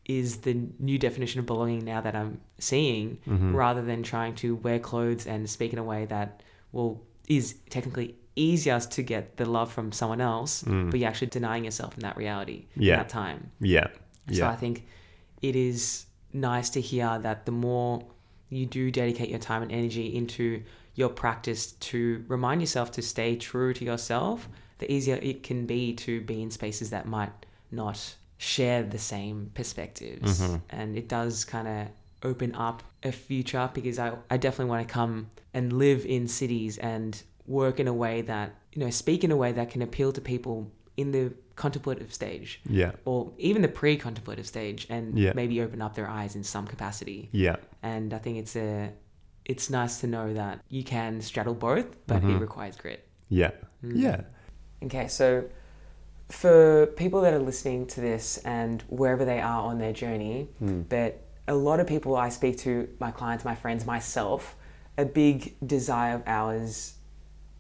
is the new definition of belonging now that I'm seeing, Mhm. rather than trying to wear clothes and speak in a way that well is technically easier to get the love from someone else, Mm. but you're actually denying yourself in that reality Yeah. in that time. yeah So I think it is nice to hear that the more you do dedicate your time and energy into your practice to remind yourself to stay true to yourself, the easier it can be to be in spaces that might not share the same perspectives. Mhm. And it does kind of open up a future because I, I definitely want to come and live in cities and work in a way that, you know, speak in a way that can appeal to people in the contemplative stage Yeah. or even the pre contemplative stage and Yeah. maybe open up their eyes in some capacity. Yeah. And I think it's a it's nice to know that you can straddle both, but Mhm. it requires grit. Yeah. Mm. Yeah. Okay, so for people that are listening to this and wherever they are on their journey, Mm. but a lot of people I speak to, my clients, my friends, myself, a big desire of ours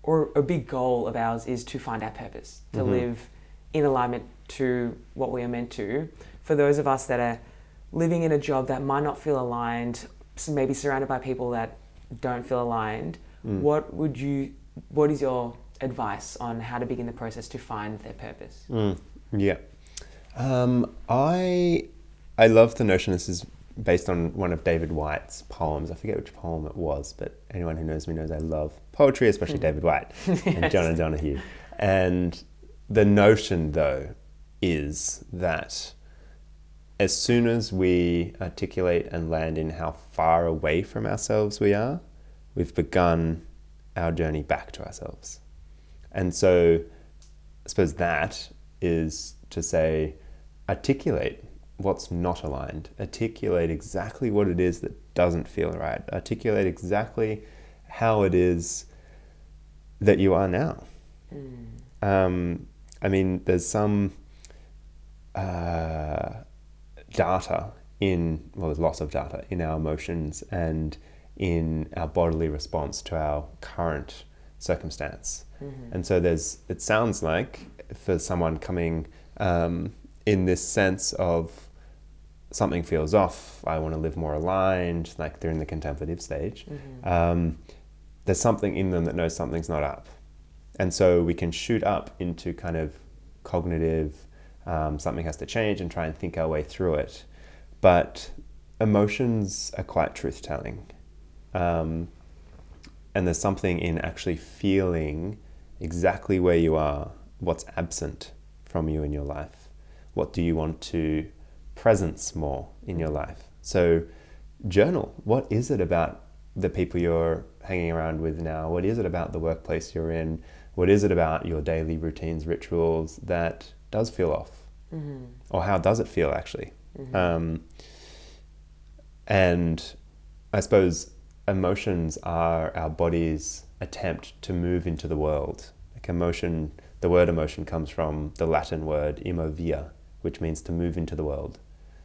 or a big goal of ours is to find our purpose, to Mhm. live in alignment to what we are meant to. For those of us that are living in a job that might not feel aligned, maybe surrounded by people that don't feel aligned, Mm. what would you what is your advice on how to begin the process to find their purpose? Mm, yeah. Um, I I love the notion. This is based on one of David Whyte's poems. I forget which poem it was, but anyone who knows me knows I love poetry, especially Mm. David Whyte and Yes. John O'Donohue. And the notion, though, is that as soon as we articulate and land in how far away from ourselves we are, we've begun our journey back to ourselves. And so I suppose that is to say, articulate what's not aligned, articulate exactly what it is that doesn't feel right, articulate exactly how it is that you are now. Um, I mean, there's some uh, data in, well, there's lots of data in our emotions and in our bodily response to our current circumstance. And so there's, it sounds like for someone coming um, in this sense of something feels off, I want to live more aligned, like they're in the contemplative stage, um, there's something in them that knows something's not up. And so we can shoot up into kind of cognitive, um, something has to change and try and think our way through it. But emotions are quite truth telling. Um, and there's something in actually feeling exactly where you are, what's absent from you in your life. What do you want to presence more in your life? So, journal. What is it about the people you're hanging around with now? What is it about the workplace you're in? What is it about your daily routines, rituals that does feel off? Mm-hmm. Or how does it feel actually? Um, and I suppose emotions are our body's attempt to move into the world. Like emotion, the word emotion comes from the Latin word emovere, which means to move into the world.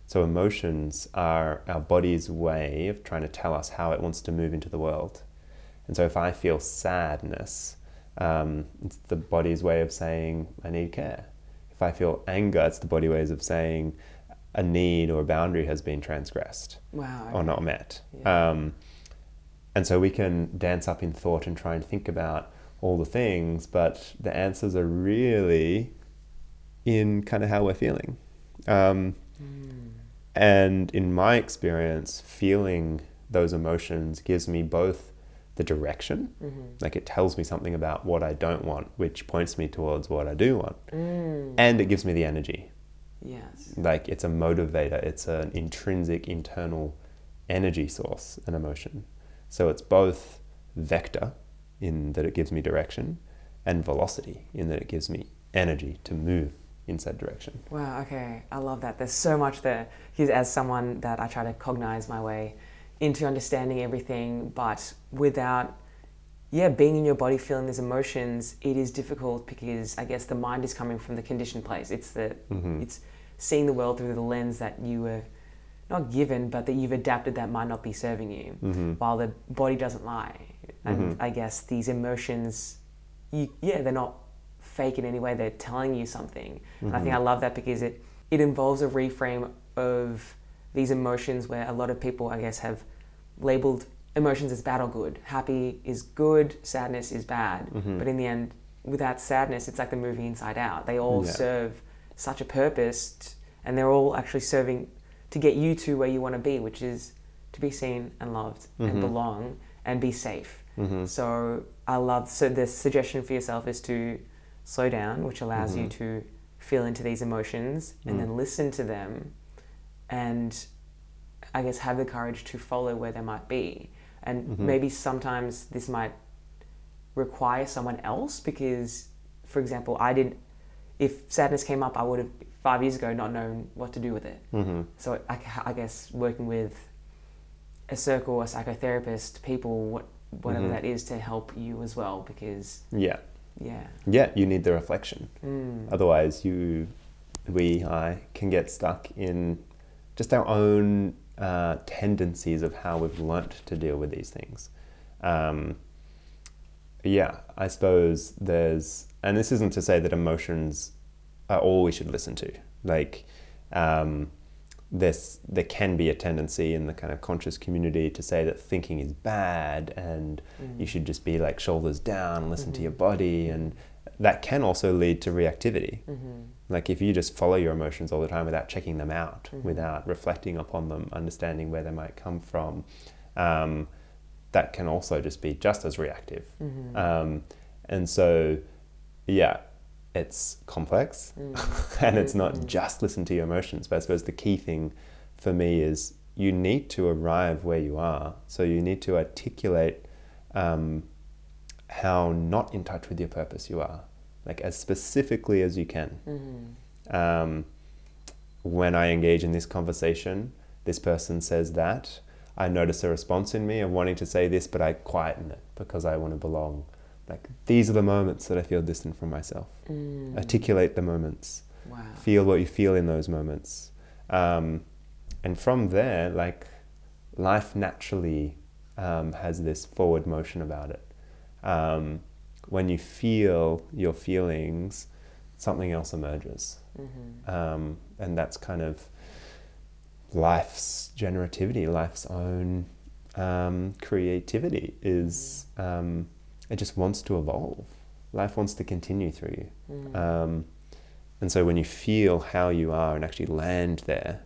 So emotions are our body's way of trying to tell us how it wants to move into the world. And so if I feel sadness, um, it's the body's way of saying I need care. If I feel anger, it's the body ways of saying a need or a boundary has been transgressed Wow. or not met. Yeah. Um, and so we can dance up in thought and try and think about all the things, but the answers are really in kind of how we're feeling. Um, Mm. and in my experience, feeling those emotions gives me both the direction, Mhm. like it tells me something about what I don't want, which points me towards what I do want, Mm. and it gives me the energy Yes. like it's a motivator it's an intrinsic internal energy source an emotion so it's both vector in that it gives me direction and velocity in that it gives me energy to move in said direction Wow, okay. I love that. There's so much there. Because as someone that I try to cognize my way into understanding everything, but without, yeah, being in your body, feeling these emotions, it is difficult because I guess the mind is coming from the conditioned place. It's the, Mhm. it's seeing the world through the lens that you were not given, but that you've adapted that might not be serving you, Mhm. while the body doesn't lie. And Mhm. I guess these emotions, you, yeah, they're not fake in any way. They're telling you something. And I think I love that because it, it involves a reframe of these emotions where a lot of people, I guess, have labeled emotions as bad or good. Happy is good, sadness is bad. Mhm. But in the end, without sadness, it's like the movie Inside Out. They all Yeah. serve such a purpose t- and they're all actually serving to get you to where you want to be, which is to be seen and loved Mhm. and belong and be safe. Mhm. So I love so the suggestion for yourself is to slow down, which allows you Mhm. to feel into these emotions and Mm. then listen to them and I guess, have the courage to follow where they might be. And Mm-hmm. maybe sometimes this might require someone else because, for example, I didn't. if sadness came up, I would have five years ago not known what to do with it. Mm-hmm. So I, I guess working with a circle, a psychotherapist, people, what, whatever Mhm. that is, to help you as well. Because Yeah. Yeah, Yeah, you need the reflection. mm. Otherwise, you, we, I can get stuck in just our own uh, tendencies of how we've learnt to deal with these things. Um, yeah, I suppose there's, and this isn't to say that emotions are all we should listen to. Like, um, this, there can be a tendency in the kind of conscious community to say that thinking is bad and Mm. you should just be like shoulders down and listen to your body and that can also lead to reactivity Mm-hmm. like if you just follow your emotions all the time without checking them out Mhm. without reflecting upon them understanding where they might come from um, that can also just be just as reactive Mm-hmm. um, and so yeah it's complex and it's not Mhm. just listen to your emotions but i suppose the key thing for me is you need to arrive where you are so you need to articulate um, how not in touch with your purpose you are like as specifically as you can Mm-hmm. um, when I engage in this conversation, this person says that. I notice a response in me of wanting to say this, but I quieten it because I want to belong. Like, these are the moments that I feel distant from myself. Mm. Articulate the moments, Wow. feel what you feel in those moments. Um, and from there, like, life naturally um, has this forward motion about it. Um, when you feel your feelings, something else emerges Mm-hmm. um, and that's kind of life's generativity, life's own um, creativity. Is um, it just wants to evolve? Life wants to continue through you, Mm. um, and so when you feel how you are and actually land there,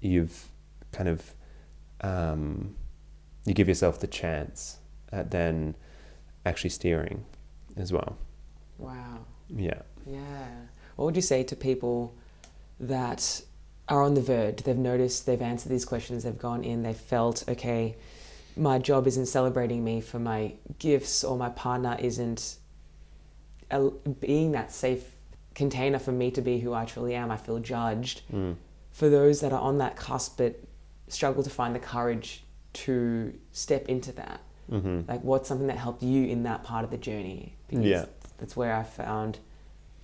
you've kind of um, you give yourself the chance at then actually steering as well. Wow. Yeah. Yeah. What would you say to people that are on the verge? They've noticed, they've answered these questions, they've gone in, they've felt, okay, my job isn't celebrating me for my gifts, or my partner isn't al- being that safe container for me to be who I truly am. I feel judged. Mm. For those that are on that cusp but struggle to find the courage to step into that, hmm like what's something that helped you in that part of the journey because Yeah. that's where i found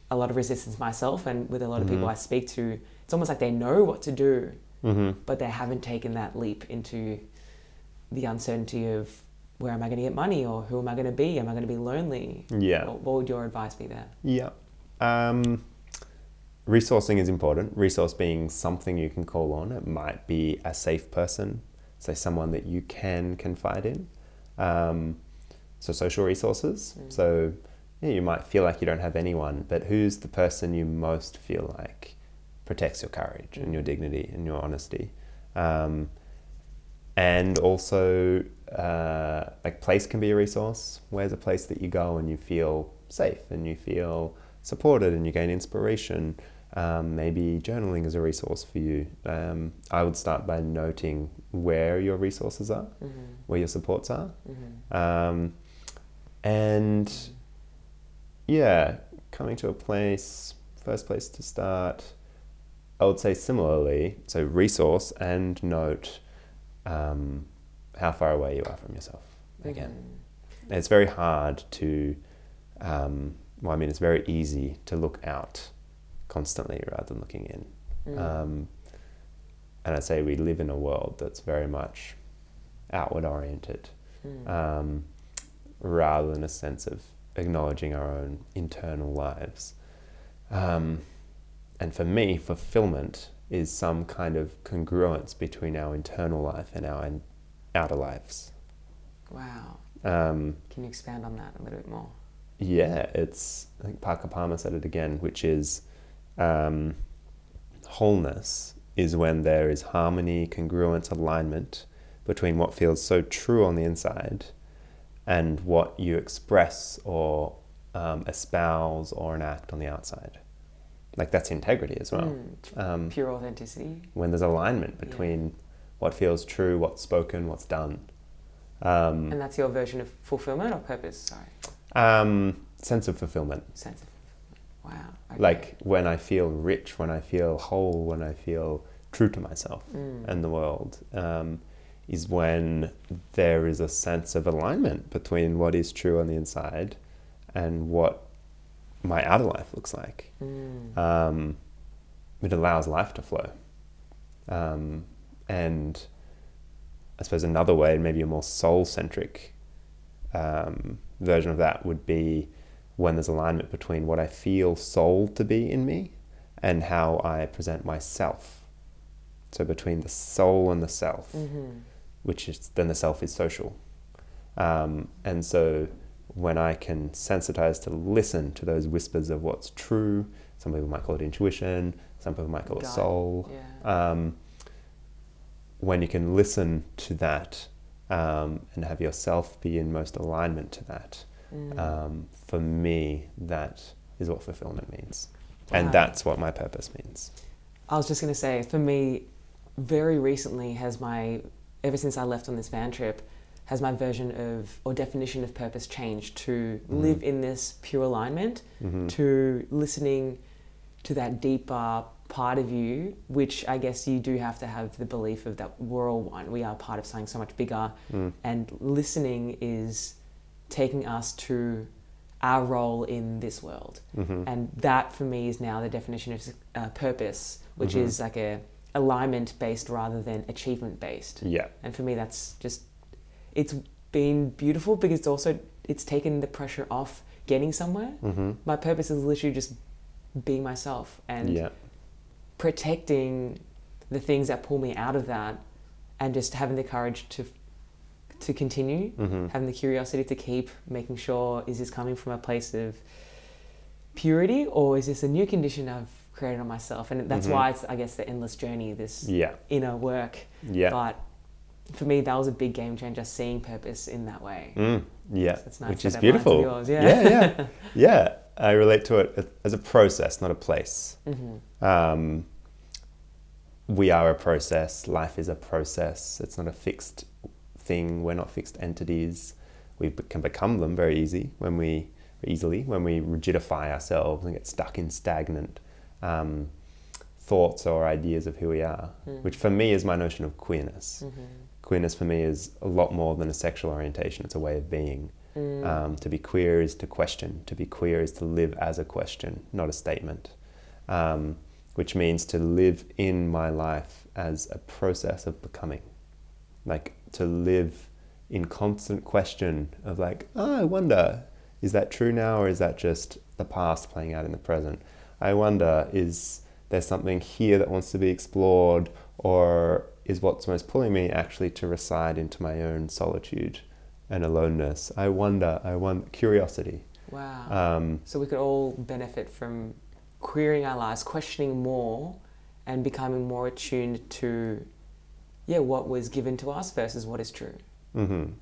a lot of resistance myself and with a lot of people Mhm. i speak to it's almost like they know what to do hmm but they haven't taken that leap into the uncertainty of where am i going to get money or who am i going to be am i going to be lonely Yeah. what, what would your advice be there Yeah. Um, resourcing is important. Resource being something you can call on. It might be a safe person, say someone that you can confide in. Um, so social resources. Mm. So yeah, you might feel like you don't have anyone, but who's the person you most feel like protects your courage and your Mm. dignity and your honesty? Um, and also, uh, like place can be a resource. Where's a place that you go and you feel safe and you feel supported and you gain inspiration? Um, maybe journaling is a resource for you. Um, I would start by noting where your resources are, mm-hmm. where your supports are, Mm-hmm. um, and yeah, coming to a place, first place to start. I would say similarly, so resource and note um, how far away you are from yourself. Again, it's very hard to. Um, well, I mean, it's very easy to look out constantly rather than looking in. Mm. Um, and I'd say we live in a world that's very much outward oriented Mm. um, rather than a sense of acknowledging our own internal lives. Um, and for me, fulfillment is some kind of congruence between our internal life and our outer lives. wow Um, can you expand on that a little bit more yeah, it's, I think Parker Palmer said it again, which is um, wholeness is when there is harmony, congruence, alignment between what feels so true on the inside and what you express or um, espouse or enact on the outside. Like that's integrity as well. Mm. Um, pure authenticity when there's alignment Yeah. between what feels true, what's spoken, what's done. Um, And that's your version of fulfillment or purpose? Sorry, um, sense of fulfillment. sense of fulfillment. Wow. okay. Like when I feel rich, when I feel whole, when I feel true to myself Mm. and the world, um, is when there is a sense of alignment between what is true on the inside and what my outer life looks like. Mm. Um, it allows life to flow. Um, and I suppose another way, maybe a more soul centric um, version of that would be when there's alignment between what I feel soul to be in me and how I present myself. So between the soul and the self, Mhm. which is then the self is social. Um, and so when I can sensitize to listen to those whispers of what's true, some people might call it intuition, some people might call it Guide. soul. Yeah. Um, when you can listen to that um, and have yourself be in most alignment to that, Mm. um, for me, that is what fulfillment means. Wow. And that's what my purpose means. I was just going to say, for me, very recently has my, ever since I left on this van trip, has my version of or definition of purpose changed to live in this pure alignment, Mhm. to listening to that deeper part of you, which I guess you do have to have the belief of that we're all one. We are part of something so much bigger, Mm. and listening is taking us to our role in this world. Mhm. And that for me is now the definition of uh, purpose, which Mhm. is like a alignment based rather than achievement based. Yeah. And for me, that's just it's been beautiful because it's also it's taken the pressure off getting somewhere. hmm My purpose is literally just being myself and Yeah. protecting the things that pull me out of that, and just having the courage to to continue hmm having the curiosity to keep making sure is this coming from a place of purity or is this a new condition I've created on myself? And that's Mhm. why it's, I guess, the endless journey, this Yeah. inner work. Yeah. But for me, that was a big game changer, seeing purpose in that way. Mm, yeah, So it's nice which is have mine to beautiful. yours, yeah. yeah, yeah, yeah. I relate to it as a process, not a place. hmm Um, we are a process. Life is a process. It's not a fixed thing. We're not fixed entities. We can become them very easy when we easily when we rigidify ourselves and get stuck in stagnant um, thoughts or ideas of who we are. Mm. Which for me is my notion of queerness. hmm Queerness for me is a lot more than a sexual orientation. It's a way of being. Mm. Um, to be queer is to question. To be queer is to live as a question, not a statement. Um, which means to live in my life as a process of becoming. Like to live in constant question of like, oh, I wonder, is that true now or is that just the past playing out in the present? I wonder, is there something here that wants to be explored or is what's most pulling me actually to reside into my own solitude and aloneness? I wonder, I want curiosity. Wow. Um, so we could all benefit from querying our lives, questioning more, and becoming more attuned to, yeah, what was given to us versus what is true. Mm-hmm.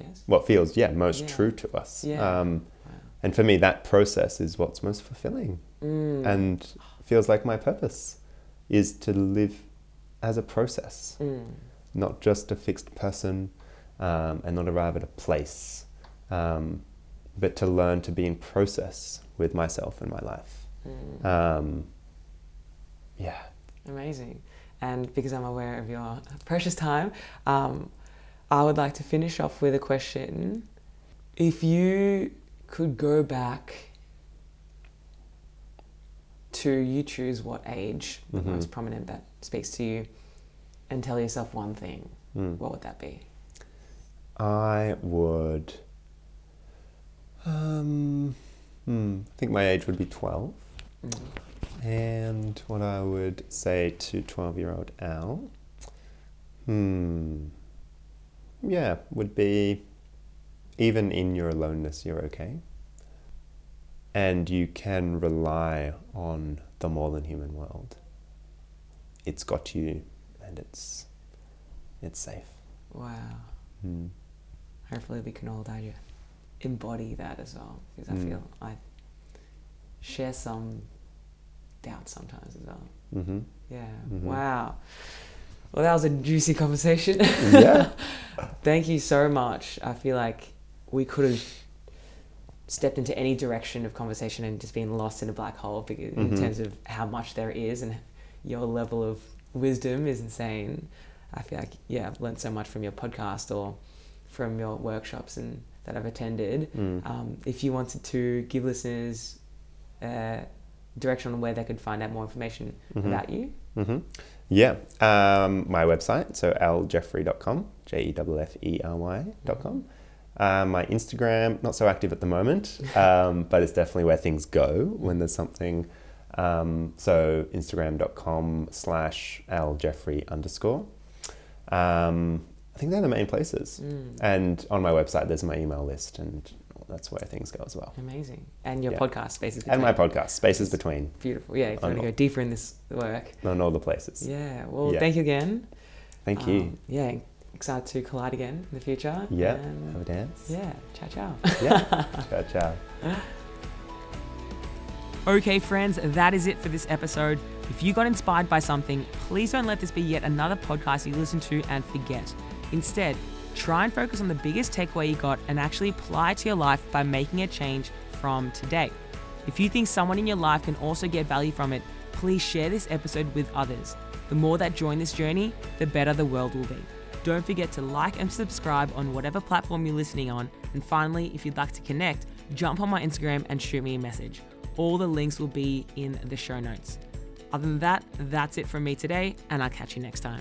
Yes. What feels, yeah, most Yeah. true to us. Yeah. Um, Wow. and for me, that process is what's most fulfilling Mm. and feels like my purpose is to live as a process, Mm. not just a fixed person um, and not arrive at a place, um, but to learn to be in process with myself and my life. Mm. Um, yeah. Amazing. And because I'm aware of your precious time, um, I would like to finish off with a question. If you could go back to you choose what age, the Mhm. most prominent that speaks to you, and tell yourself one thing, Mm. what would that be? I would. Um, hmm, I think my age would be 12. Mm. And what I would say to 12 year old Al, hmm, yeah, would be even in your aloneness, you're okay. And you can rely on the more than human world. It's got you and it's, it's safe. Wow. Hmm. Hopefully, we can all die embody that as well, because I Mm. feel I share some doubt sometimes as well. Mm-hmm. Yeah. Mhm. Wow. Well, that was a juicy conversation. Yeah. Thank you so much. I feel like we could have stepped into any direction of conversation and just been lost in a black hole because in Mhm. terms of how much there is and your level of wisdom is insane. I feel like yeah, I've learned so much from your podcast or from your workshops and that I've attended. Mm. Um, if you wanted to give listeners uh, direction on where they could find out more information Mhm. about you, hmm Yeah. Um, my website, so aljeffery.com, J E F F E R Y.com. Um, my Instagram, not so active at the moment, um, but it's definitely where things go when there's something. Um, so Instagram.com slash aljeffery underscore. Um, I think they're the main places. Mm. And on my website, there's my email list, and that's where things go as well. amazing. And your Yeah. podcast, Spaces And my podcast, Spaces Between, Beautiful. Yeah, if you want to go deeper in this work. on all the places. Yeah. Well, Yeah. thank you again. Thank you. Um, yeah. Excited to collide again in the future. yeah. Have a dance. yeah. Ciao, ciao. Yeah. ciao, ciao. Okay, friends, that is it for this episode. If you got inspired by something, please don't let this be yet another podcast you listen to and forget. Instead, try and focus on the biggest takeaway you got and actually apply it to your life by making a change from today. If you think someone in your life can also get value from it, please share this episode with others. The more that join this journey, the better the world will be. Don't forget to like and subscribe on whatever platform you're listening on. And finally, if you'd like to connect, jump on my Instagram and shoot me a message. All the links will be in the show notes. Other than that, that's it from me today, and I'll catch you next time.